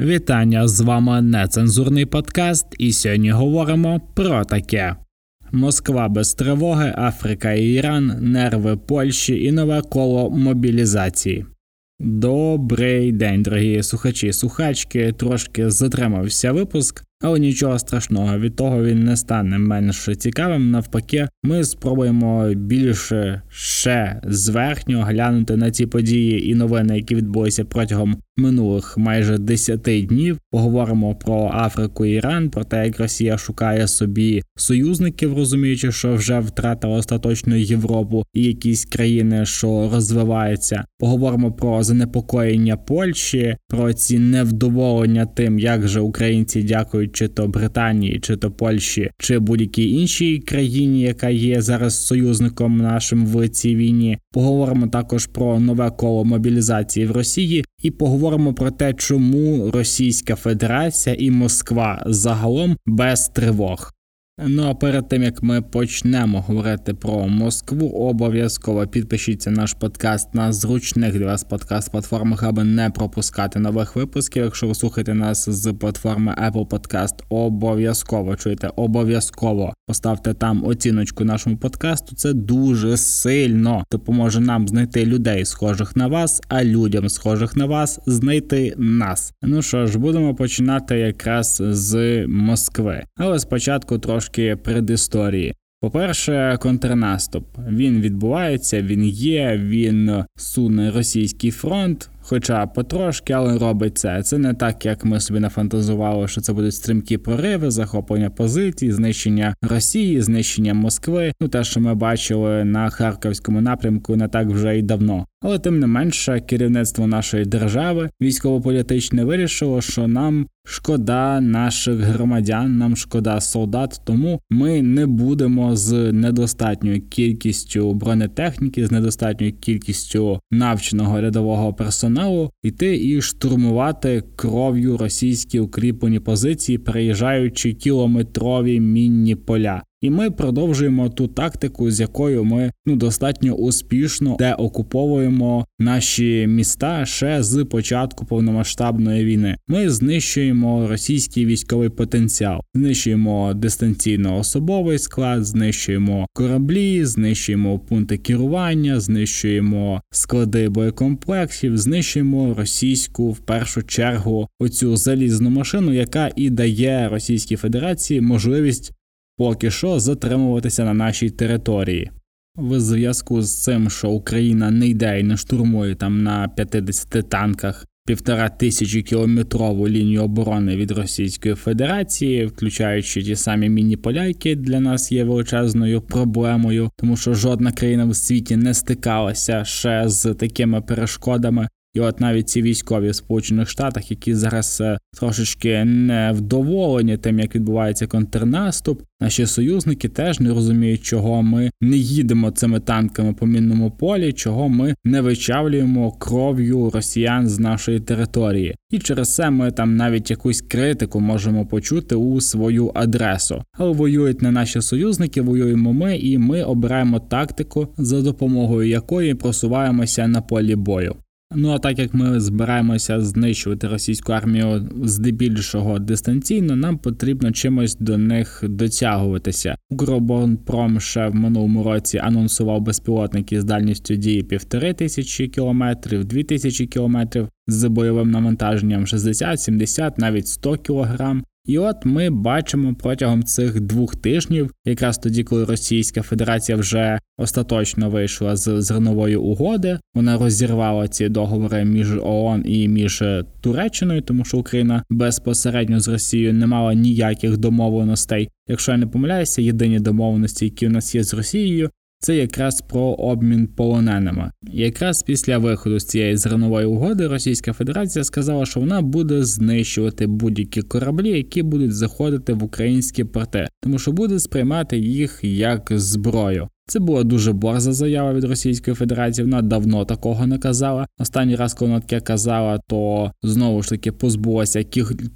Вітання з вами нецензурний подкаст, і сьогодні говоримо про таке: Москва без тривоги, Африка і Іран, нерви Польщі і нове коло мобілізації. Добрий день, дорогі слухачі, слухачки. Трошки затримався випуск, але нічого страшного, від того він не стане менш цікавим. Навпаки, ми спробуємо більше ще зверхньо глянути на ці події і новини, які відбулися протягом минулих майже 10 днів. Поговоримо про Африку і Іран, про те, як Росія шукає собі союзників, розуміючи, що вже втратила остаточно Європу і якісь країни, що розвиваються. Поговоримо про занепокоєння Польщі, про ці невдоволення тим, як же українці дякують чи то Британії, чи то Польщі, чи будь-якій іншій країні, яка є зараз союзником нашим в цій війні. Поговоримо також про нове коло мобілізації в Росії і поговоримо про те, чому Російська Федерація і Москва загалом без тривог. Ну а перед тим як ми почнемо говорити про Москву, обов'язково підпишіться наш подкаст на зручних для вас подкаст-платформах, аби не пропускати нових випусків. Якщо ви слухаєте нас з платформи Apple Podcast, обов'язково чуєте, обов'язково поставте там оціночку нашому подкасту. Це дуже сильно допоможе нам знайти людей, схожих на вас, а людям, схожих на вас, знайти нас. Ну що ж, будемо починати якраз з Москви, але спочатку трошки трошки предісторії. По-перше, контрнаступ він відбувається, він є, він суне російський фронт. Хоча потрошки, але робить це. Це не так, як ми собі нафантазували, що це будуть стрімкі прориви, захоплення позицій, знищення Росії, знищення Москви. Ну те, що ми бачили на харківському напрямку, не так вже й давно. Але тим не менше, керівництво нашої держави військово-політичне вирішило, що нам шкода наших громадян, нам шкода солдат, тому ми не будемо з недостатньою кількістю бронетехніки, з недостатньою кількістю навченого рядового персоналу йти і штурмувати кров'ю російські укріплені позиції, переїжджаючи кілометрові мінні поля. І ми продовжуємо ту тактику, з якою ми ну достатньо успішно деокуповуємо наші міста ще з початку повномасштабної війни. Ми знищуємо російський військовий потенціал, знищуємо дистанційно особовий склад, знищуємо кораблі, знищуємо пункти керування, знищуємо склади боєкомплексів, знищуємо російську в першу чергу оцю залізну машину, яка і дає Російській Федерації можливість поки що затримуватися на нашій території. В зв'язку з цим, що Україна не йде і не штурмує там на 50 танках півтора тисячі кілометрову лінію оборони від Російської Федерації, включаючи ті самі міні-поля, які для нас є величезною проблемою, тому що жодна країна в світі не стикалася ще з такими перешкодами. І от навіть ці військові в Сполучених Штатах, які зараз е, трошечки не вдоволені тим, як відбувається контрнаступ, наші союзники теж не розуміють, чого ми не їдемо цими танками по мінному полі, чого ми не вичавлюємо кров'ю росіян з нашої території, і через це ми там навіть якусь критику можемо почути у свою адресу. Але воюють не наші союзники, воюємо ми, і ми обираємо тактику, за допомогою якої просуваємося на полі бою. Ну а так як ми збираємося знищувати російську армію здебільшого дистанційно, нам потрібно чимось до них дотягуватися. Укроборонпром ще в минулому році анонсував безпілотники з дальністю дії півтори тисячі кілометрів, дві тисячі кілометрів з бойовим навантаженням 60, 70, навіть 100 кілограм. І от ми бачимо протягом цих двох тижнів, якраз тоді, коли Російська Федерація вже остаточно вийшла з зернової угоди, вона розірвала ці договори між ООН і між Туреччиною, тому що Україна безпосередньо з Росією не мала ніяких домовленостей. Якщо я не помиляюся, єдині домовленості, які у нас є з Росією, це якраз про обмін полоненими. Якраз після виходу з цієї зернової угоди Російська Федерація сказала, що вона буде знищувати будь-які кораблі, які будуть заходити в українські порти, тому що буде сприймати їх як зброю. Це була дуже борза заява від Російської Федерації. Вона давно такого не казала. Останній раз, коли вона таке казала, то знову ж таки позбулася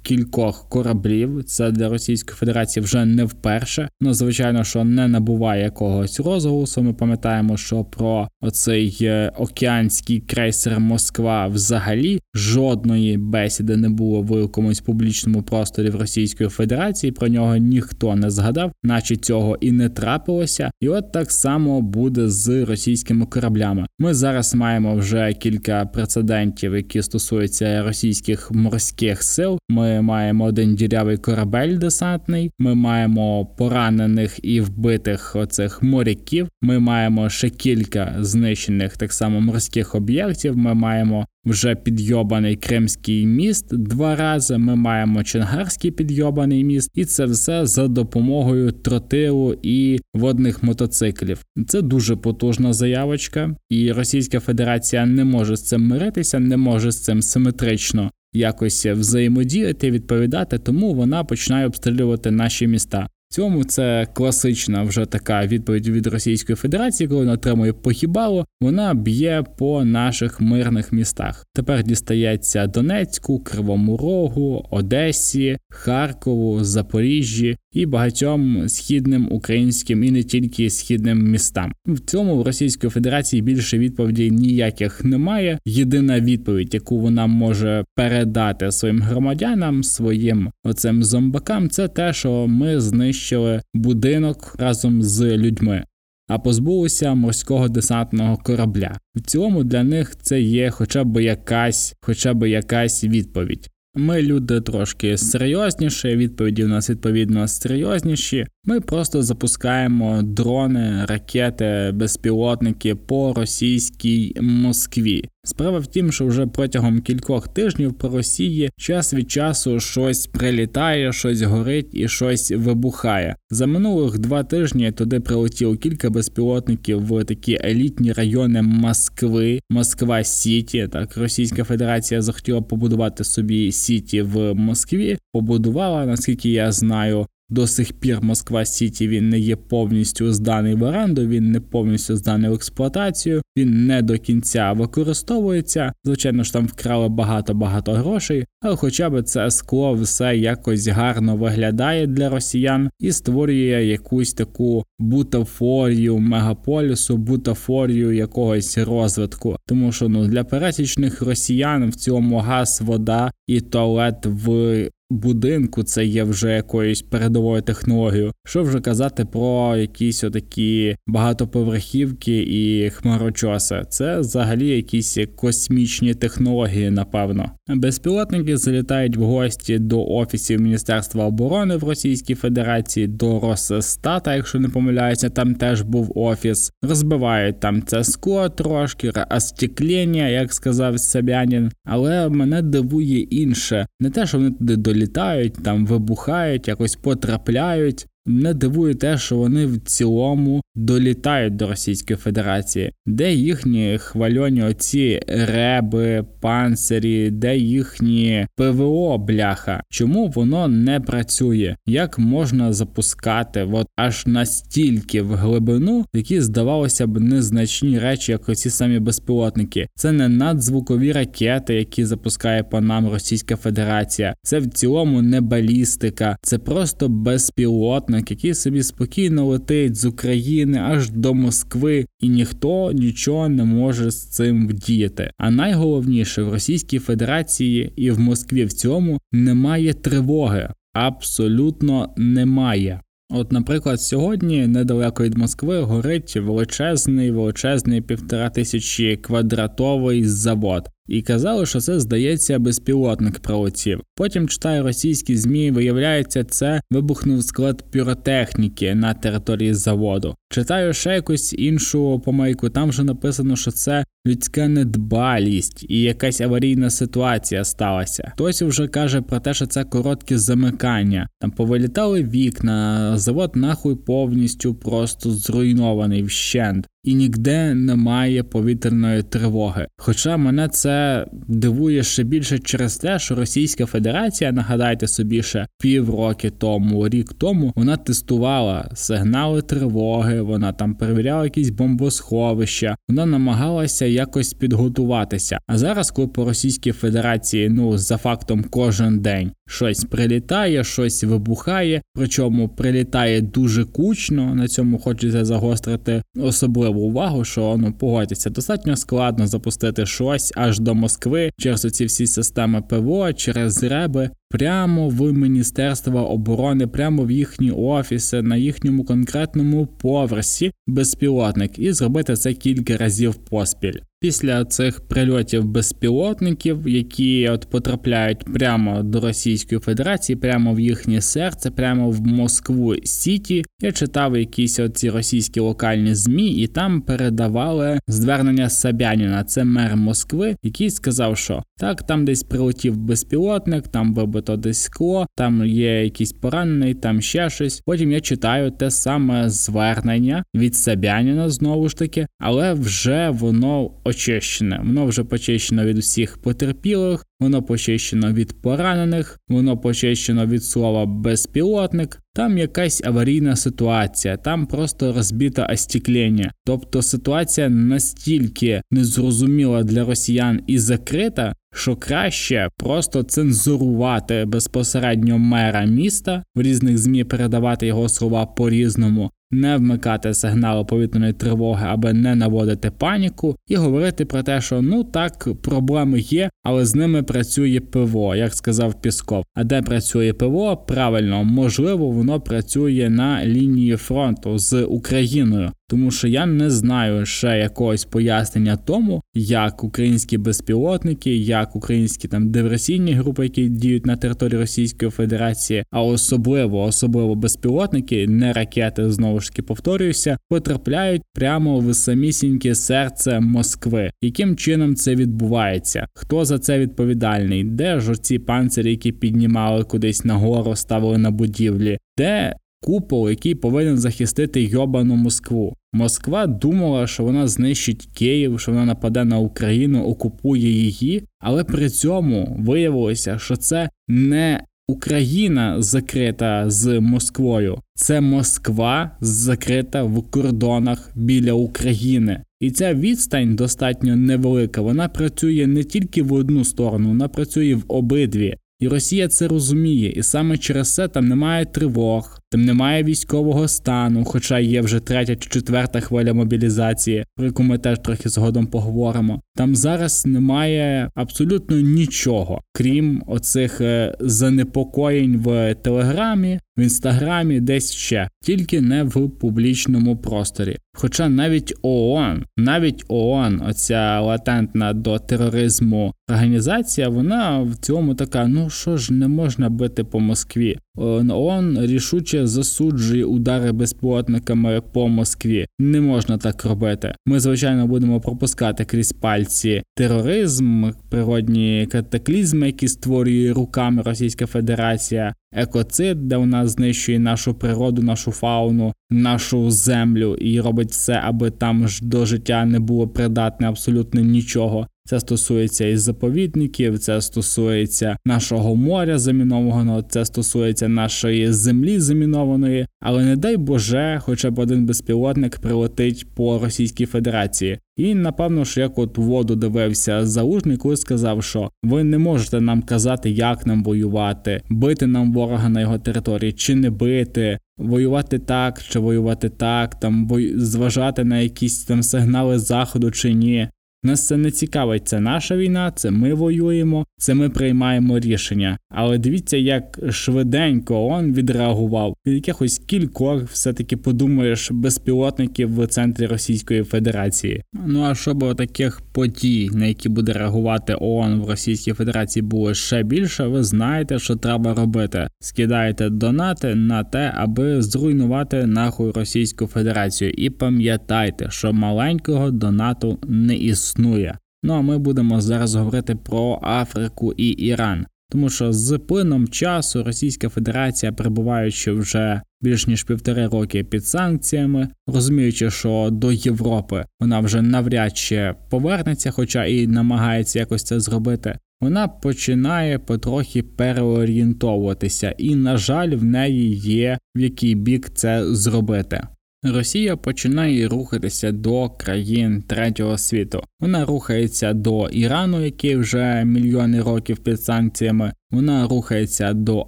кількох кораблів. Це для Російської Федерації вже не вперше. Ну звичайно, що не набуває якогось розголосу. Ми пам'ятаємо, що про оцей е, океанський крейсер Москва взагалі жодної бесіди не було в якомусь публічному просторі в Російської Федерації. Про нього ніхто не згадав, наче цього і не трапилося. І от так само буде з російськими кораблями. Ми зараз маємо вже кілька прецедентів, які стосуються російських морських сил. Ми маємо один дірявий корабель десантний. Ми маємо поранених і вбитих оцих моряків. Ми маємо ще кілька знищених так само морських об'єктів. Ми маємо вже підйобаний Кримський міст два рази. Ми маємо Чонгарський підйобаний міст, і це все за допомогою тротилу і водних мотоциклів. Це дуже потужна заявочка, і Російська Федерація не може з цим миритися, не може з цим симетрично. Якось взаємодіяти, відповідати, тому вона починає обстрілювати наші міста цьому це класична вже така відповідь від Російської Федерації, коли вона отримує похібало, вона б'є по наших мирних містах. Тепер дістається Донецьку, Кривому Рогу, Одесі, Харкову, Запоріжжі і багатьом східним українським і не тільки східним містам. В цьому в Російської Федерації більше відповідей ніяких немає. Єдина відповідь, яку вона може передати своїм громадянам, своїм оцим зомбакам, це те, що ми знищили будинок разом з людьми. А позбулися морського десантного корабля. В цілому для них це є хоча б якась, хоча б якась відповідь. Ми люди трошки серйозніші, відповіді у нас відповідно серйозніші. Ми просто запускаємо дрони, ракети, безпілотники по російській Москві. Справа в тім, що вже протягом кількох тижнів по Росії час від часу щось прилітає, щось горить і щось вибухає. За минулих два тижні туди прилетіло кілька безпілотників в такі елітні райони Москви, Москва Сіті. Так, Російська Федерація захотіла побудувати собі Сіті в Москві. Побудувала, наскільки я знаю, до сих пір Москва Сіті він не є повністю зданий в оренду, він не повністю зданий в експлуатацію, він не до кінця використовується. Звичайно ж там вкрали багато-багато грошей, але хоча б це скло все якось гарно виглядає для росіян і створює якусь таку бутафорію мегаполісу, бутафорію якогось розвитку. Тому що ну для пересічних росіян в цьому газ, вода і туалет в будинку це є вже якоюсь передовою технологією. Що вже казати про якісь отакі багатоповерхівки і хмарочоси? Це взагалі якісь космічні технології, напевно. Безпілотники залітають в гості до офісів Міністерства оборони в Російській Федерації, до Росстата, якщо не помиляюся, там теж був офіс. Розбивають там це скло трошки, остеклення, як сказав Собянін. Але мене дивує інше, не те, що вони туди долітають, там вибухають, якось потрапляють. Не дивує те, що вони в цілому долітають до Російської Федерації, де їхні хвальоні оці реби, панцирі, де їхні ПВО бляха. Чому воно не працює? Як можна запускати от аж настільки в глибину, які здавалося б незначні речі, як оці самі безпілотники? Це не надзвукові ракети, які запускає по нам Російська Федерація. Це в цілому не балістика, це просто безпілотник, який собі спокійно летить з. України аж до Москви, і ніхто нічого не може з цим вдіяти. А найголовніше в Російській Федерації і в Москві в цьому немає тривоги. Абсолютно немає. От, наприклад, сьогодні недалеко від Москви горить величезний, величезний півтора тисячі квадратовий завод і казали, що це здається безпілотник пролетів. Потім читаю російські змі. Виявляється, це вибухнув склад піротехніки на території заводу. Читаю ще якусь іншу помийку. Там вже написано, що це людська недбалість і якась аварійна ситуація сталася. Хтось вже каже про те, що це коротке замикання. Там повилітали вікна, завод нахуй повністю просто зруйнований вщент. І ніде немає повітряної тривоги. Хоча мене це дивує ще більше через те, що Російська Федерація, нагадайте собі, ще півроки тому, рік тому, вона тестувала сигнали тривоги, вона там перевіряла якісь бомбосховища, вона намагалася якось підготуватися. А зараз, коли по Російській Федерації, ну за фактом, кожен день щось прилітає, щось вибухає, причому прилітає дуже кучно. На цьому хочеться загострити особливу увагу, що ну погодьтеся, достатньо складно запустити щось аж до Москви через оці всі системи ПВО, через реби. Прямо в Міністерство оборони, прямо в їхні офіси, на їхньому конкретному поверсі безпілотник, і зробити це кілька разів поспіль. Після цих прильотів безпілотників, які от потрапляють прямо до Російської Федерації, прямо в їхнє серце, прямо в Москву Сіті, я читав якісь оці російські локальні змі, і там передавали звернення Сабяніна, це мер Москви, який сказав, що так, там десь прилетів безпілотник, там вибито десь скло, там є якийсь поранений, там ще щось. Потім я читаю те саме звернення від Сабяніна знову ж таки, але вже воно очищене. Воно вже почищено від усіх потерпілих, воно почищено від поранених, воно почищено від слова безпілотник. Там якась аварійна ситуація, там просто розбите остеклення. Тобто ситуація настільки незрозуміла для росіян і закрита, що краще просто цензурувати безпосередньо мера міста в різних змі передавати його слова по різному, не вмикати сигнали повітряної тривоги, аби не наводити паніку, і говорити про те, що ну так проблеми є, але з ними працює ПВО, як сказав Пісков. А де працює ПВО? Правильно, можливо, воно працює на лінії фронту з Україною тому що я не знаю ще якогось пояснення тому, як українські безпілотники, як українські там диверсійні групи, які діють на території Російської Федерації, а особливо особливо безпілотники, не ракети знову ж таки повторююся, потрапляють прямо в самісіньке серце Москви. Яким чином це відбувається? Хто за це відповідальний? Де ж ці панцирі, які піднімали кудись нагору, ставили на будівлі? Де купол, який повинен захистити йобану Москву. Москва думала, що вона знищить Київ, що вона нападе на Україну, окупує її, але при цьому виявилося, що це не Україна закрита з Москвою, це Москва закрита в кордонах біля України. І ця відстань достатньо невелика. Вона працює не тільки в одну сторону, вона працює в обидві. І Росія це розуміє, і саме через це там немає тривог, там немає військового стану, хоча є вже третя чи четверта хвиля мобілізації, про яку ми теж трохи згодом поговоримо. Там зараз немає абсолютно нічого, крім оцих е, занепокоєнь в телеграмі, в інстаграмі, десь ще, тільки не в публічному просторі. Хоча навіть ООН, навіть ООН, оця латентна до тероризму організація, вона в цьому така: ну що ж, не можна бити по Москві. ООН рішуче засуджує удари безпілотниками по Москві. Не можна так робити. Ми, звичайно, будемо пропускати крізь пальці тероризм, природні катаклізми, які створює руками Російська Федерація, екоцид, де вона знищує нашу природу, нашу фауну, нашу землю і робить все, аби там ж до життя не було придатне абсолютно нічого. Це стосується і заповідників, це стосується нашого моря замінованого, це стосується нашої землі замінованої. Але не дай Боже, хоча б один безпілотник прилетить по Російській Федерації. І напевно ж, як от воду дивився залужний, коли сказав, що ви не можете нам казати, як нам воювати, бити нам ворога на його території, чи не бити. Воювати так, чи воювати так, там зважати на якісь там сигнали заходу чи ні. Нас це не цікавить, це наша війна, це ми воюємо, це ми приймаємо рішення. Але дивіться, як швиденько он відреагував. Від якихось кількох все-таки подумаєш безпілотників в центрі Російської Федерації. Ну а щоб таких подій, на які буде реагувати ООН в Російській Федерації, було ще більше, ви знаєте, що треба робити. Скидаєте донати на те, аби зруйнувати нахуй Російську Федерацію. І пам'ятайте, що маленького донату не існує існує. Ну а ми будемо зараз говорити про Африку і Іран. тому що з плином часу Російська Федерація, перебуваючи вже більш ніж півтори роки під санкціями, розуміючи, що до Європи вона вже навряд чи повернеться, хоча і намагається якось це зробити. Вона починає потрохи переорієнтовуватися, і, на жаль, в неї є в який бік це зробити. Росія починає рухатися до країн третього світу. Вона рухається до Ірану, який вже мільйони років під санкціями. Вона рухається до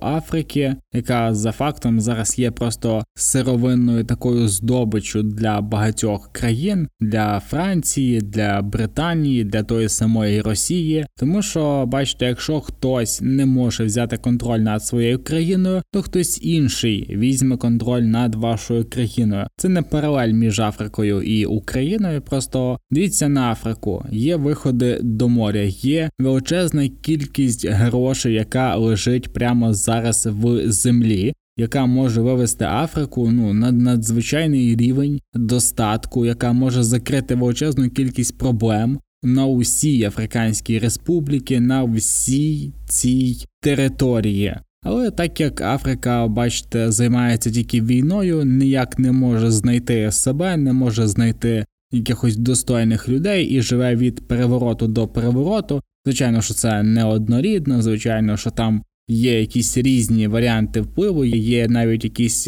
Африки, яка за фактом зараз є просто сировинною такою здобиччю для багатьох країн, для Франції, для Британії, для тої самої Росії. Тому що, бачите, якщо хтось не може взяти контроль над своєю країною, то хтось інший візьме контроль над вашою країною. Це не паралель між Африкою і Україною. Просто дивіться на Африку. Є виходи до моря, є величезна кількість грошей, яка лежить прямо зараз в землі. Яка може вивести Африку ну на надзвичайний рівень достатку, яка може закрити величезну кількість проблем на усій Африканській республіки, на всій цій території. Але так як Африка, бачите, займається тільки війною, ніяк не може знайти себе, не може знайти якихось достойних людей і живе від перевороту до перевороту. Звичайно, що це неоднорідно, звичайно, що там є якісь різні варіанти впливу, є навіть якісь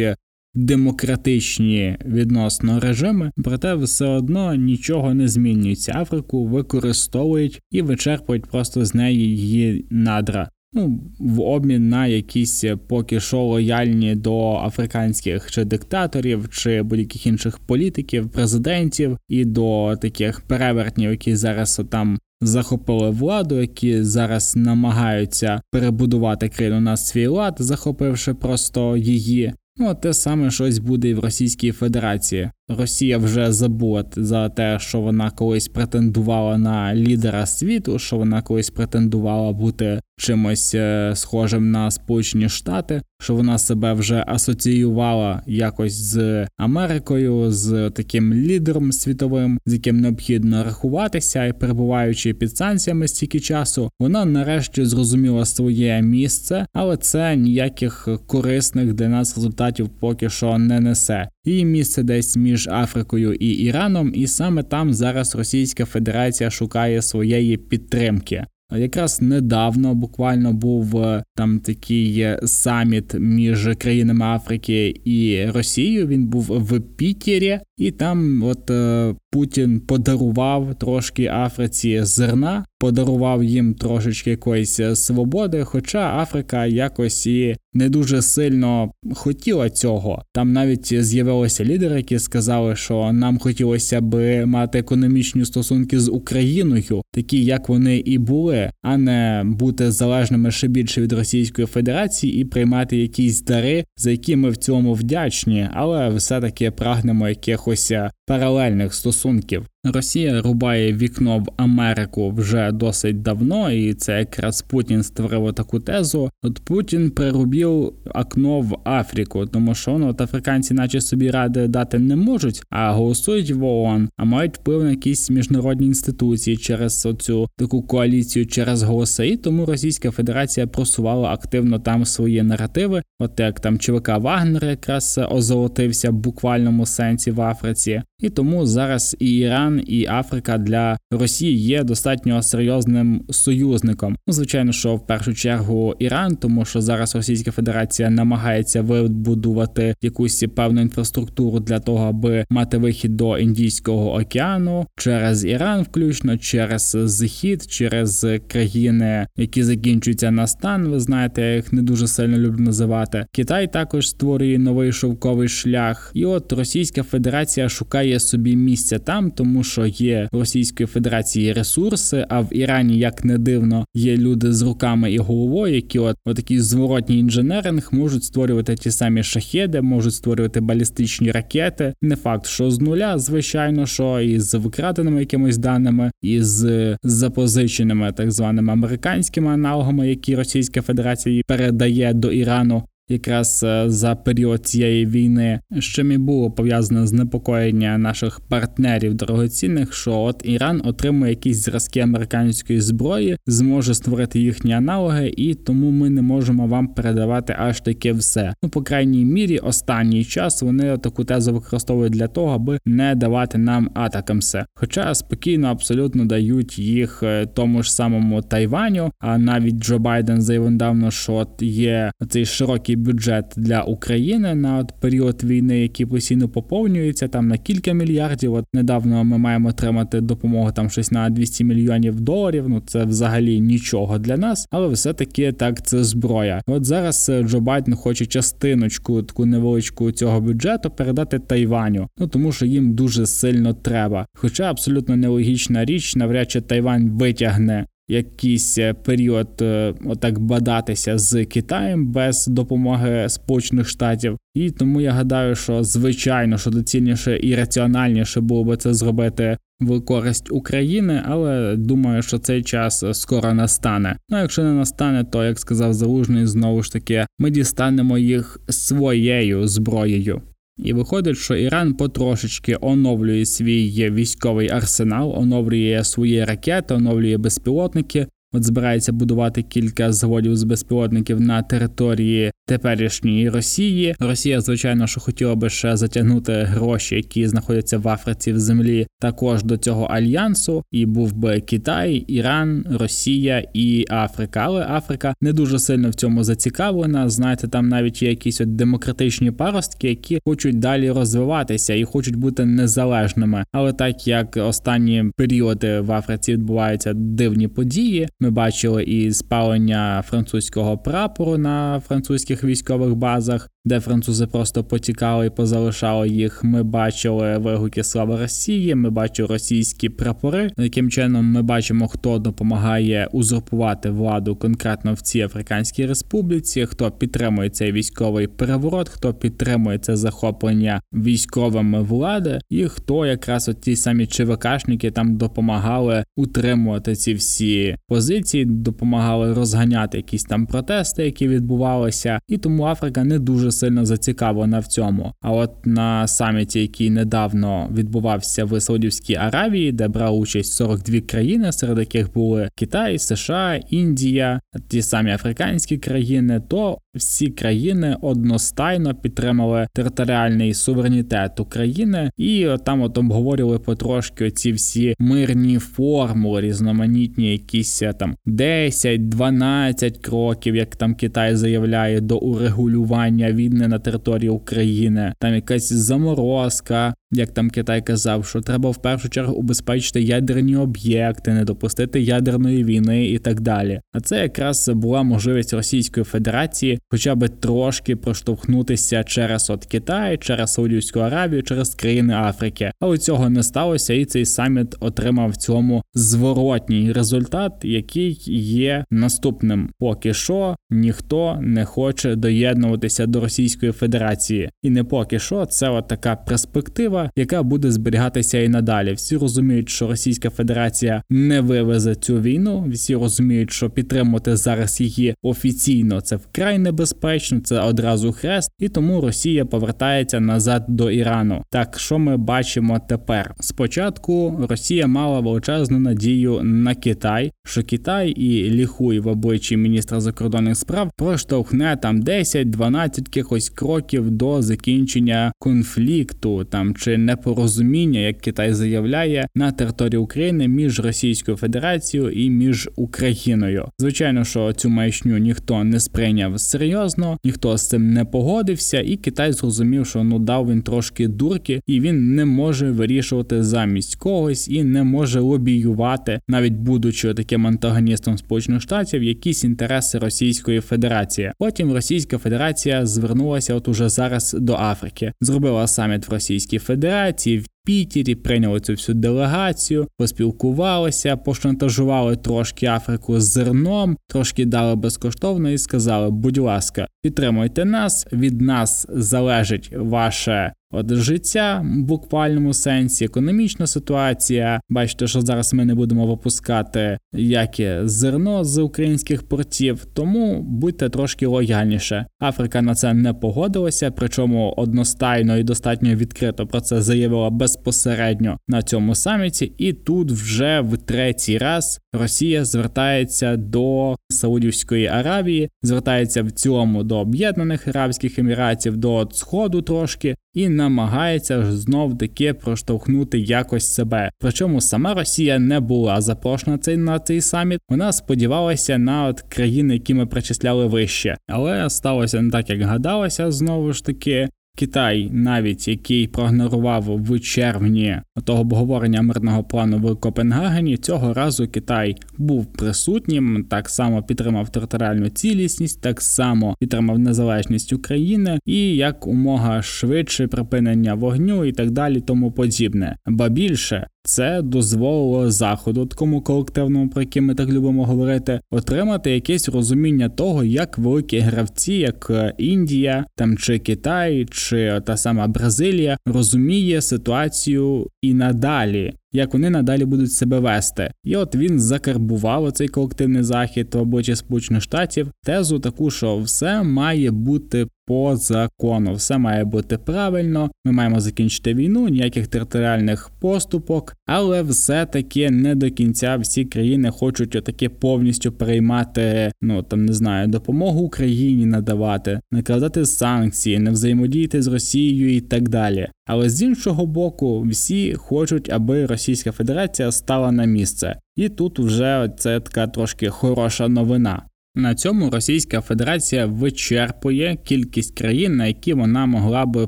демократичні відносно режими, проте все одно нічого не змінюється. Африку використовують і вичерпують просто з неї її надра ну, в обмін на якісь е, поки що лояльні до африканських чи диктаторів, чи будь-яких інших політиків, президентів і до таких перевертнів, які зараз там. Захопили владу, які зараз намагаються перебудувати країну на свій лад, захопивши просто її. Ну, те саме щось буде і в Російській Федерації. Росія вже забула за те, що вона колись претендувала на лідера світу, що вона колись претендувала бути чимось е, схожим на Сполучені Штати, що вона себе вже асоціювала якось з Америкою, з таким лідером світовим, з яким необхідно рахуватися, і перебуваючи під санкціями стільки часу, вона нарешті зрозуміла своє місце, але це ніяких корисних для нас результатів поки що не несе. Її місце десь між Африкою і Іраном, і саме там зараз Російська Федерація шукає своєї підтримки. Якраз недавно буквально був е, там такий е, саміт між країнами Африки і Росією. Він був в Пітері, і там, от е, Путін подарував трошки Африці зерна, подарував їм трошечки якоїсь свободи. Хоча Африка якось і не дуже сильно хотіла цього. Там навіть з'явилися лідери, які сказали, що нам хотілося би мати економічні стосунки з Україною, такі як вони і були, а не бути залежними ще більше від Російської Федерації і приймати якісь дари, за які ми в цьому вдячні, але все таки прагнемо якихось паралельних стосунків стосунків. Росія рубає вікно в Америку вже досить давно, і це якраз Путін створив таку тезу. От Путін прирубів окно в Африку, тому що ну, от африканці, наче собі ради дати не можуть, а голосують в ООН, а мають вплив на якісь міжнародні інституції через оцю таку коаліцію через голоси. І тому Російська Федерація просувала активно там свої наративи. От як там ЧВК Вагнер якраз озолотився в буквальному сенсі в Африці, і тому зараз і Іран. Іран і Африка для Росії є достатньо серйозним союзником. Ну, звичайно, що в першу чергу Іран, тому що зараз Російська Федерація намагається вибудувати якусь певну інфраструктуру для того, аби мати вихід до Індійського океану через Іран, включно через Захід, через країни, які закінчуються на стан. Ви знаєте, я їх не дуже сильно люблю називати. Китай також створює новий шовковий шлях, і от Російська Федерація шукає собі місця там, тому що є в Російської Федерації ресурси, а в Ірані, як не дивно, є люди з руками і головою, які от такий зворотній інженеринг можуть створювати ті самі шахеди, можуть створювати балістичні ракети. Не факт, що з нуля, звичайно, що і з викраденими якимись даними, і з запозиченими так званими американськими аналогами, які Російська Федерація передає до Ірану. Якраз е, за період цієї війни, з чим і було пов'язане з непокоєння наших партнерів дорогоцінних, що от Іран отримує якісь зразки американської зброї, зможе створити їхні аналоги, і тому ми не можемо вам передавати аж таке все. Ну, по крайній мірі, останній час вони таку тезу використовують для того, аби не давати нам атакамсе. Хоча спокійно абсолютно дають їх е, тому ж самому Тайваню. А навіть Джо Байден заявив недавно, що от є цей широкий бюджет для України на от період війни, який постійно поповнюється там на кілька мільярдів. От недавно ми маємо отримати допомогу там щось на 200 мільйонів доларів. Ну це взагалі нічого для нас, але все таки так це зброя. От зараз е, Джо Байден хоче частиночку таку невеличку цього бюджету передати Тайваню. Ну тому що їм дуже сильно треба. Хоча абсолютно нелогічна річ, навряд чи Тайвань витягне. Якийсь е, період е, отак бадатися з Китаєм без допомоги Сполучених Штатів, і тому я гадаю, що звичайно що доцільніше і раціональніше було би це зробити в користь України, але думаю, що цей час скоро настане. Ну якщо не настане, то як сказав Залужний, знову ж таки ми дістанемо їх своєю зброєю. І виходить, що Іран потрошечки оновлює свій військовий арсенал, оновлює свої ракети, оновлює безпілотники. От збирається будувати кілька заводів з безпілотників на території теперішньої Росії. Росія, звичайно, що хотіла би ще затягнути гроші, які знаходяться в Африці в землі, також до цього альянсу. І був би Китай, Іран, Росія і Африка. Але Африка не дуже сильно в цьому зацікавлена. Знаєте, там навіть є якісь от демократичні паростки, які хочуть далі розвиватися і хочуть бути незалежними. Але так як останні періоди в Африці відбуваються дивні події, ми бачили і спалення французького прапору на французьких військових базах де французи просто потікали і позалишали їх. Ми бачили вигуки слава Росії. Ми бачили російські прапори. Яким чином ми бачимо, хто допомагає узурпувати владу конкретно в цій Африканській Республіці, хто підтримує цей військовий переворот, хто підтримує це захоплення військовими влади, і хто якраз от ті самі ЧВКшники там допомагали утримувати ці всі позиції, допомагали розганяти якісь там протести, які відбувалися, і тому Африка не дуже сильно зацікавлена в цьому. А от на саміті, який недавно відбувався в Саудівській Аравії, де брали участь 42 країни, серед яких були Китай, США, Індія, ті самі африканські країни, то всі країни одностайно підтримали територіальний суверенітет України, і там от обговорювали потрошки ці всі мирні формули, різноманітні, якісь е, там 10-12 кроків, як там Китай заявляє, до урегулювання війни на території України, там якась заморозка, як там Китай казав, що треба в першу чергу убезпечити ядерні об'єкти, не допустити ядерної війни і так далі. А це якраз була можливість Російської Федерації, хоча б трошки проштовхнутися через от Китай, через Саудівську Аравію, через країни Африки. Але цього не сталося, і цей саміт отримав в цьому зворотній результат, який є наступним. Поки що ніхто не хоче доєднуватися до Російської Федерації, і не поки що це от така перспектива яка буде зберігатися і надалі. Всі розуміють, що Російська Федерація не вивезе цю війну. Всі розуміють, що підтримувати зараз її офіційно це вкрай небезпечно, це одразу хрест, і тому Росія повертається назад до Ірану. Так що ми бачимо тепер? Спочатку Росія мала величезну надію на Китай, що Китай і ліхуй в обличчі міністра закордонних справ проштовхне там 10-12 якихось кроків до закінчення конфлікту там чи непорозуміння, як Китай заявляє, на території України між Російською Федерацією і між Україною. Звичайно, що цю маячню ніхто не сприйняв серйозно, ніхто з цим не погодився, і Китай зрозумів, що ну дав він трошки дурки, і він не може вирішувати замість когось і не може лобіювати, навіть будучи таким антагоністом Сполучених Штатів, якісь інтереси Російської Федерації. Потім Російська Федерація звернулася, от уже зараз до Африки, зробила саміт в Російській Федерації. Федерації Пітері, прийняли цю всю делегацію, поспілкувалися, пошантажували трошки Африку зерном, трошки дали безкоштовно і сказали: будь ласка, підтримуйте нас, від нас залежить ваше От життя в буквальному сенсі, економічна ситуація. Бачите, що зараз ми не будемо випускати яке зерно з українських портів, тому будьте трошки лояльніше. Африка на це не погодилася, причому одностайно і достатньо відкрито про це заявила безпосередньо на цьому саміті. І тут вже в третій раз Росія звертається до Саудівської Аравії, звертається в цілому до Об'єднаних Арабських Еміратів, до Сходу трошки і намагається знов таки проштовхнути якось себе. Причому сама Росія не була запрошена цей на цей саміт. Вона сподівалася на от країни, які ми причисляли вище, але сталося не так, як гадалося знову ж таки. Китай, навіть який проігнорував в червні того обговорення мирного плану в Копенгагені, цього разу Китай був присутнім, так само підтримав територіальну цілісність, так само підтримав незалежність України і як умога швидше припинення вогню і так далі, тому подібне. Ба більше це дозволило заходу, такому колективному, про який ми так любимо говорити, отримати якесь розуміння того, як великі гравці, як е, Індія, там чи Китай, чи та сама Бразилія розуміє ситуацію і надалі як вони надалі будуть себе вести. І от він закарбував оцей колективний захід обличчя Сполучених Штатів тезу таку, що все має бути по закону, все має бути правильно. Ми маємо закінчити війну, ніяких територіальних поступок, але все-таки не до кінця всі країни хочуть отаке повністю переймати, ну там не знаю, допомогу Україні надавати, накладати санкції, не взаємодіяти з Росією і так далі. Але з іншого боку, всі хочуть, аби Російська Федерація стала на місце, і тут вже це така трошки хороша новина. На цьому Російська Федерація вичерпує кількість країн, на які вона могла би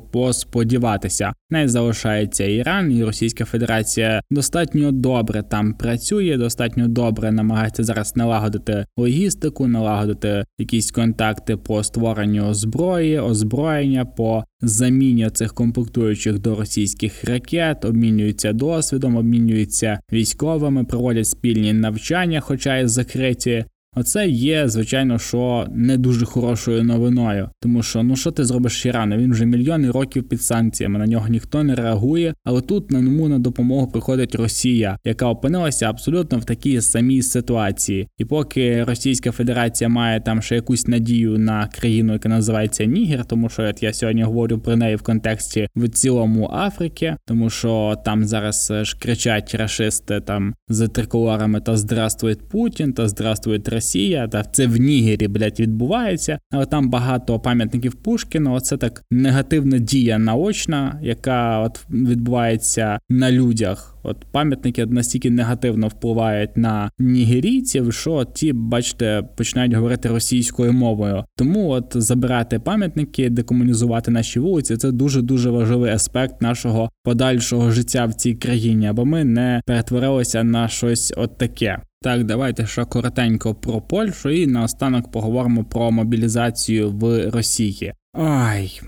посподіватися. Не залишається Іран, і Російська Федерація достатньо добре там працює, достатньо добре намагається зараз налагодити логістику, налагодити якісь контакти по створенню зброї, озброєння, по заміні цих комплектуючих до російських ракет, обмінюються досвідом, обмінюються військовими, проводять спільні навчання, хоча й закриті. Оце є, звичайно, що не дуже хорошою новиною, тому що ну що ти зробиш Ірана? Він вже мільйони років під санкціями, на нього ніхто не реагує. Але тут на ньому на допомогу приходить Росія, яка опинилася абсолютно в такій самій ситуації. І поки Російська Федерація має там ще якусь надію на країну, яка називається Нігер, тому що я сьогодні говорю про неї в контексті в цілому Африки, тому що там зараз ж кричать рашисти там з триколорами та здравствует Путін, та здравствует Росія. Росія, та це в Нігері, блядь, відбувається. Але там багато пам'ятників Пушкіна. Оце так негативна дія наочна, яка от відбувається на людях. От пам'ятники настільки негативно впливають на нігерійців, що ті, бачите, починають говорити російською мовою. Тому от забирати пам'ятники, декомунізувати наші вулиці це дуже дуже важливий аспект нашого подальшого життя в цій країні, аби ми не перетворилися на щось от таке. Так, давайте ще коротенько про Польщу і наостанок поговоримо про мобілізацію в Росії. Ай.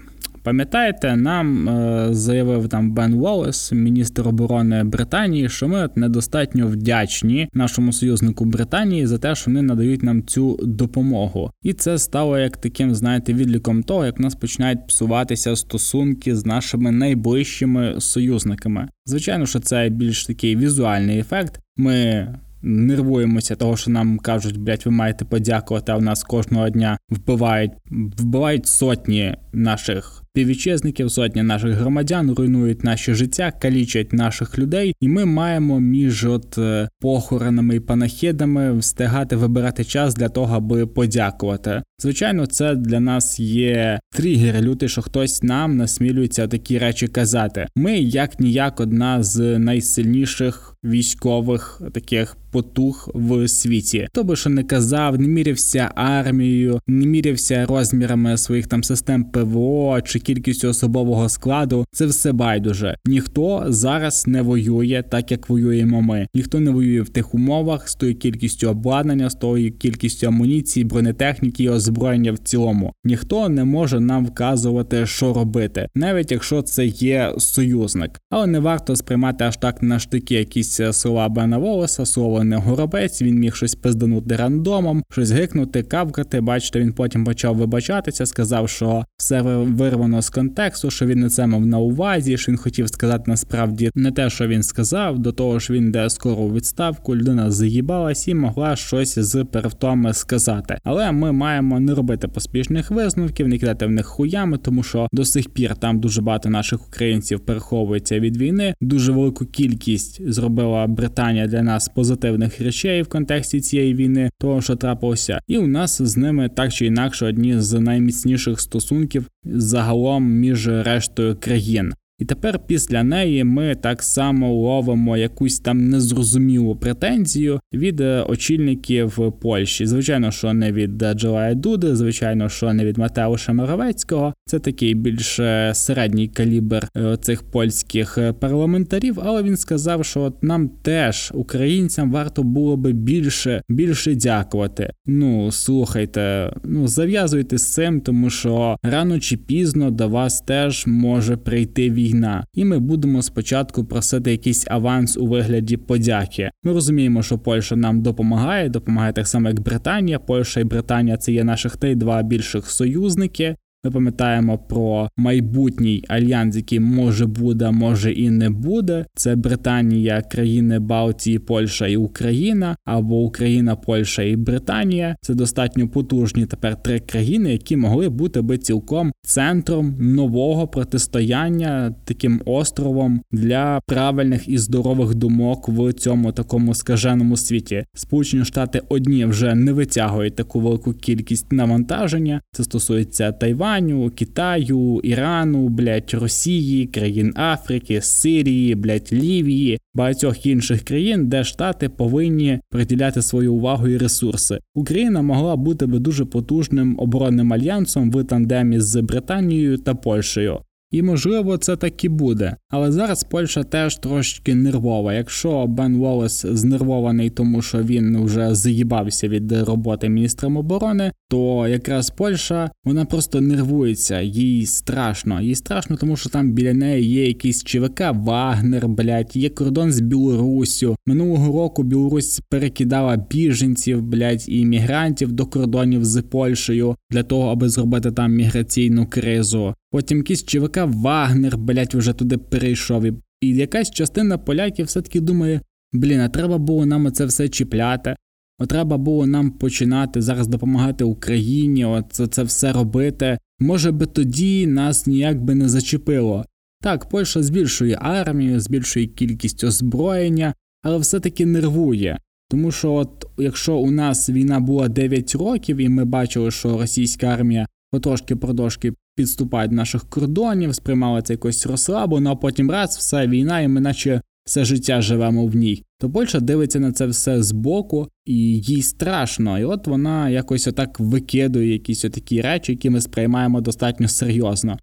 Пам'ятаєте, нам е, заявив там Бен Волес, міністр оборони Британії, що ми от недостатньо вдячні нашому союзнику Британії за те, що вони надають нам цю допомогу, і це стало як таким, знаєте, відліком того, як в нас починають псуватися стосунки з нашими найближчими союзниками. Звичайно, що це більш такий візуальний ефект. Ми нервуємося, того що нам кажуть, блядь, ви маєте подякувати. А в нас кожного дня вбивають вбивають сотні наших співвітчизників, сотні наших громадян руйнують наші життя, калічать наших людей, і ми маємо між от е, похоронами і панахідами встигати вибирати час для того, аби подякувати. Звичайно, це для нас є тригер, лютий, що хтось нам насмілюється такі речі казати. Ми як ніяк одна з найсильніших військових таких потух в світі. Хто би що не казав, не мірявся армією, не мірявся розмірами своїх там систем ПВО чи кількістю особового складу. Це все байдуже. Ніхто зараз не воює так, як воюємо ми. Ніхто не воює в тих умовах з тою кількістю обладнання, з тою кількістю амуніції, бронетехніки, озброєння озброєння в цілому. Ніхто не може нам вказувати, що робити, навіть якщо це є союзник. Але не варто сприймати аж так на штики якісь слова Бена Волоса, слово не горобець. Він міг щось пизданути рандомом, щось гикнути, кавкати. Бачите, він потім почав вибачатися, сказав, що все вирвано з контексту, що він не це мав на увазі, що він хотів сказати насправді не те, що він сказав, до того ж він йде скоро у відставку, людина заїбалась і могла щось з перевтоми сказати. Але ми маємо не робити поспішних висновків, не кидати в них хуями, тому що до сих пір там дуже багато наших українців переховується від війни. Дуже велику кількість зробила Британія для нас позитивних речей в контексті цієї війни, того що трапилося, і у нас з ними так чи інакше одні з найміцніших стосунків загалом між рештою країн. І тепер після неї ми так само ловимо якусь там незрозумілу претензію від е, очільників Польщі. Звичайно, що не від Джолая Дуди, звичайно, що не від Матеуша Моровецького. Це такий більш е, середній калібр е, цих польських парламентарів. Але він сказав, що от нам теж українцям варто було би більше більше дякувати. Ну слухайте, ну зав'язуйте з цим, тому що рано чи пізно до вас теж може прийти війна війна, і ми будемо спочатку просити якийсь аванс у вигляді подяки. Ми розуміємо, що Польща нам допомагає, допомагає так само, як Британія. Польща і Британія це є наших три два більших союзники. Ми пам'ятаємо про майбутній альянс, який може буде, може і не буде. Це Британія, країни Балтії, Польща і Україна, або Україна, Польща і Британія. Це достатньо потужні тепер три країни, які могли бути би цілком центром нового протистояння, таким островом для правильних і здорових думок в цьому такому скаженому світі. Сполучені Штати одні вже не витягують таку велику кількість навантаження. Це стосується Тайваню. Тайваню, Китаю, Ірану, блять, Росії, країн Африки, Сирії, блять, Лівії, багатьох інших країн, де штати повинні приділяти свою увагу і ресурси. Україна могла бути би дуже потужним оборонним альянсом в тандемі з Британією та Польщею. І можливо це так і буде. Але зараз Польща теж трошки нервова. Якщо Бен Волес знервований, тому що він вже заїбався від роботи міністром оборони, то якраз Польща вона просто нервується, їй страшно. Їй страшно, тому що там біля неї є якийсь ЧВК Вагнер, блять, є кордон з Білоруссю. Минулого року Білорусь перекидала біженців, блять, і іммігрантів до кордонів з Польщею для того, аби зробити там міграційну кризу. Потім якийсь ЧВК Вагнер, блять, вже туди перейшов. І, якась частина поляків все-таки думає: блін, а треба було нам це все чіпляти. От треба було нам починати зараз допомагати Україні, от це, це все робити. Може би тоді нас ніяк би не зачепило. Так, Польща збільшує армію, збільшує кількість озброєння, але все-таки нервує. Тому що, от якщо у нас війна була 9 років, і ми бачили, що російська армія потрошки продовжки підступає до наших кордонів, сприймали це якось розслаблено, а потім раз, все війна, і ми наче все життя живемо в ній. То Польща дивиться на це все збоку, і їй страшно. І от вона якось отак викидує якісь отакі речі, які ми сприймаємо достатньо серйозно.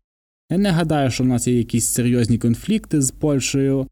Я не гадаю, що в нас є якісь серйозні конфлікти з Польщею.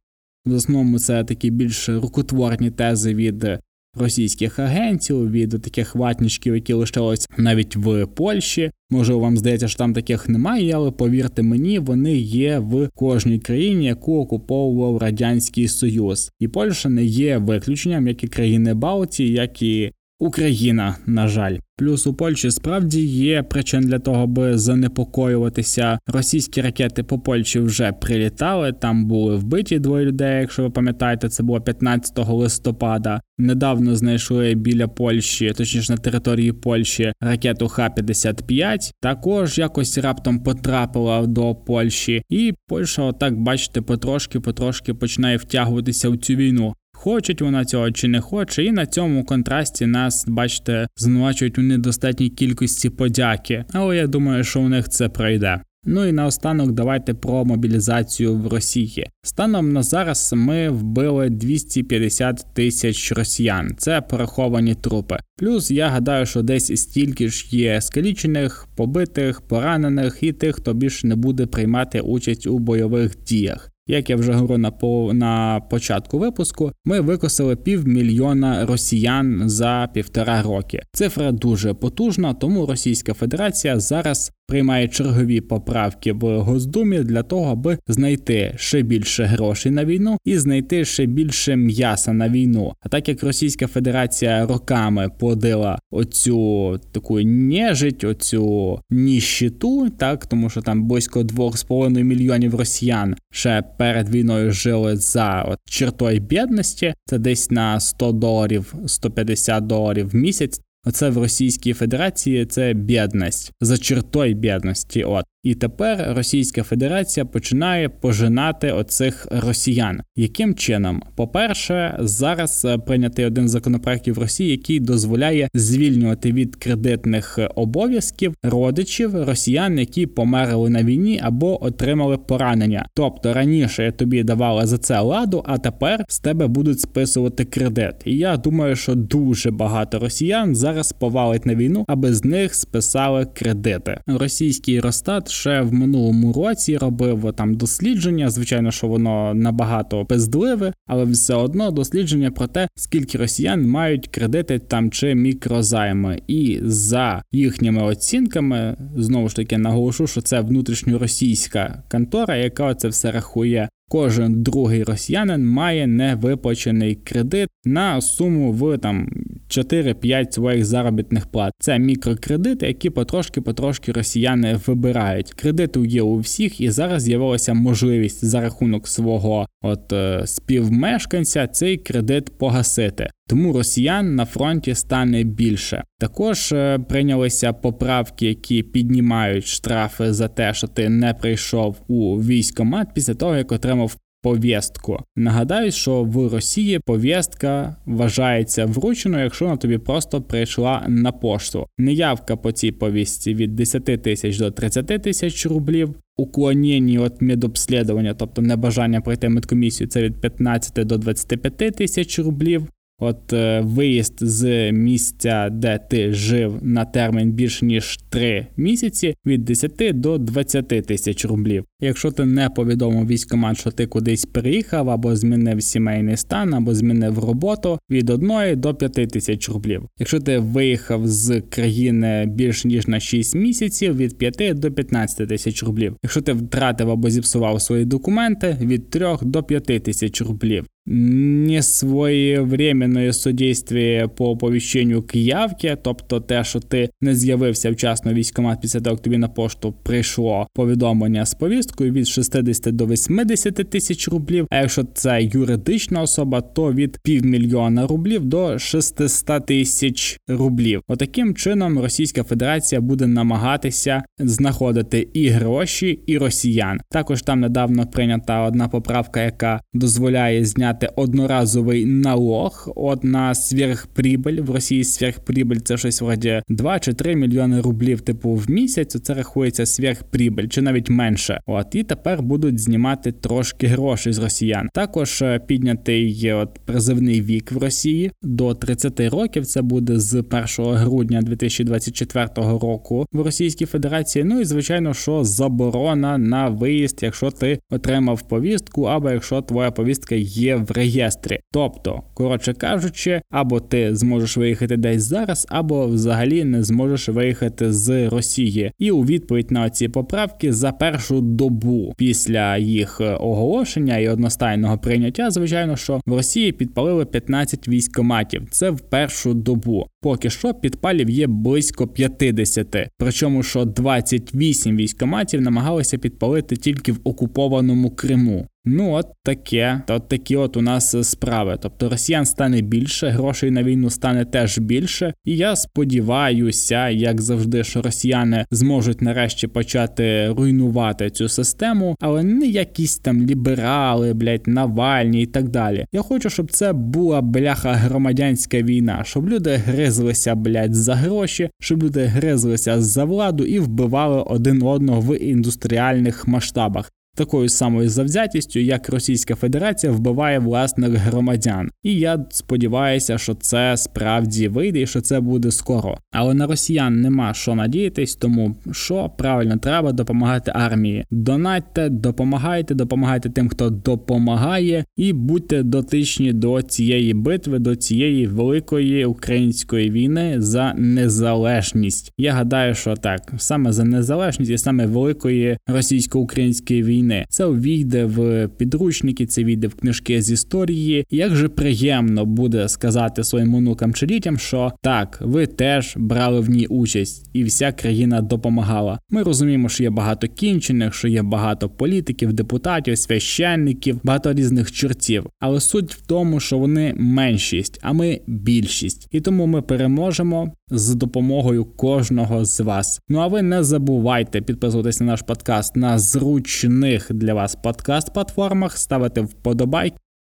В основному це такі більш рукотворні тези від російських агентів, від таких ватнічків, які лишились навіть в Польщі. Може, вам здається, що там таких немає, але повірте мені, вони є в кожній країні, яку окуповував радянський союз, і Польща не є виключенням, як і країни Балтії, як і Україна, на жаль. Плюс у Польщі справді є причин для того, аби занепокоюватися. Російські ракети по Польщі вже прилітали. Там були вбиті двоє людей. Якщо ви пам'ятаєте, це було 15 листопада. Недавно знайшли біля Польщі, точніше на території Польщі, ракету Х-55. Також якось раптом потрапила до Польщі, і Польща, отак бачите, потрошки-потрошки починає втягуватися в цю війну. Хочуть вона цього чи не хоче, і на цьому контрасті нас, бачите, звинувачують у недостатній кількості подяки. Але я думаю, що у них це пройде. Ну і наостанок давайте про мобілізацію в Росії. Станом на зараз ми вбили 250 тисяч росіян. Це пораховані трупи. Плюс я гадаю, що десь стільки ж є скалічених, побитих, поранених і тих, хто більше не буде приймати участь у бойових діях. Як я вже говорю на по на початку випуску, ми викосили півмільйона росіян за півтора роки. Цифра дуже потужна, тому Російська Федерація зараз приймає чергові поправки в Госдумі для того, аби знайти ще більше грошей на війну і знайти ще більше м'яса на війну. А так як Російська Федерація роками подила оцю таку нежить, оцю ніщиту, так тому що там близько 2,5 мільйонів росіян ще перед війною жили за от чертою бідності. Це десь на 100 доларів, 150 доларів в місяць. Оце в Російській Федерації це бідність за чертою бідності. От і тепер Російська Федерація починає пожинати оцих росіян. Яким чином? По-перше, зараз е, прийнятий один з законопроектів Росії, який дозволяє звільнювати від кредитних обов'язків родичів росіян, які померли на війні або отримали поранення. Тобто раніше тобі давала за це ладу, а тепер з тебе будуть списувати кредит. І я думаю, що дуже багато росіян зараз повалить на війну, аби з них списали кредити. Російський Ростат ще в минулому році робив там дослідження. Звичайно, що воно набагато пиздливе, але все одно дослідження про те, скільки росіян мають кредити там чи мікрозайми, і за їхніми оцінками знову ж таки наголошу, що це внутрішньоросійська контора, яка це все рахує. Кожен другий росіянин має невиплачений кредит на суму в там 4-5 своїх заробітних плат. Це мікрокредити, які потрошки-потрошки росіяни вибирають. Кредити є у всіх, і зараз з'явилася можливість за рахунок свого от е, співмешканця цей кредит погасити. Тому росіян на фронті стане більше. Також е, прийнялися поправки, які піднімають штрафи за те, що ти не прийшов у військомат після того, як отримав повістку. Нагадаю, що в Росії повістка вважається врученою, якщо вона тобі просто прийшла на пошту. Неявка по цій повістці від 10 тисяч до 30 тисяч рублів. Уклонені від медобслідування, тобто небажання пройти медкомісію, це від 15 до 25 тисяч рублів. От е, виїзд з місця, де ти жив на термін більш ніж 3 місяці, від 10 до 20 тисяч рублів. Якщо ти не повідомив військомат, що ти кудись приїхав або змінив сімейний стан, або змінив роботу від 1 до 5 тисяч рублів. Якщо ти виїхав з країни більш ніж на 6 місяців, від 5 до 15 тисяч рублів. Якщо ти втратив або зіпсував свої документи, від 3 до 5 тисяч рублів несвоєвременне судействие по оповіщенню к явці, тобто те, що ти не з'явився вчасно військомат після того, як тобі на пошту прийшло повідомлення з повісткою від 60 до 80 тисяч рублів. А якщо це юридична особа, то від півмільйона рублів до 600 тисяч рублів. Отаким чином Російська Федерація буде намагатися знаходити і гроші, і росіян. Також там недавно прийнята одна поправка, яка дозволяє зняти зняти одноразовий налог от на сверхприбыль. В Росії сверхприбыль це щось вроді 2 чи 3 мільйони рублів, типу в місяць. Це рахується сверхприбыль, чи навіть менше. От і тепер будуть знімати трошки грошей з росіян. Також е, піднятий от призивний вік в Росії до 30 років. Це буде з 1 грудня 2024 року в Російській Федерації. Ну і звичайно, що заборона на виїзд, якщо ти отримав повістку, або якщо твоя повістка є в реєстрі. Тобто, коротше кажучи, або ти зможеш виїхати десь зараз, або взагалі не зможеш виїхати з Росії. І у відповідь на ці поправки за першу добу після їх оголошення і одностайного прийняття, звичайно, що в Росії підпалили 15 військоматів. Це в першу добу. Поки що підпалів є близько 50. Причому що 28 військоматів намагалися підпалити тільки в окупованому Криму. Ну, от таке, от такі от у нас справи. Тобто росіян стане більше, грошей на війну стане теж більше. І я сподіваюся, як завжди, що росіяни зможуть нарешті почати руйнувати цю систему, але не якісь там ліберали, блять, Навальні і так далі. Я хочу, щоб це була бляха громадянська війна, щоб люди гризлися, блять, за гроші, щоб люди гризлися за владу і вбивали один одного в індустріальних масштабах. Такою самою завзятістю, як Російська Федерація вбиває власних громадян. І я сподіваюся, що це справді вийде і що це буде скоро. Але на росіян нема що надіятись, тому що правильно треба допомагати армії. Донатьте, допомагайте, допомагайте тим, хто допомагає, і будьте дотичні до цієї битви, до цієї великої української війни за незалежність. Я гадаю, що так саме за незалежність і саме великої російсько-української війни. Це увійде в підручники, це війде в книжки з історії. Як же приємно буде сказати своїм онукам чи дітям, що так, ви теж брали в ній участь, і вся країна допомагала. Ми розуміємо, що є багато кінчених, що є багато політиків, депутатів, священників, багато різних чортів. Але суть в тому, що вони меншість, а ми більшість, і тому ми переможемо з допомогою кожного з вас. Ну а ви не забувайте підписуватись на наш подкаст на зручних для вас подкаст-платформах, ставити вподобайки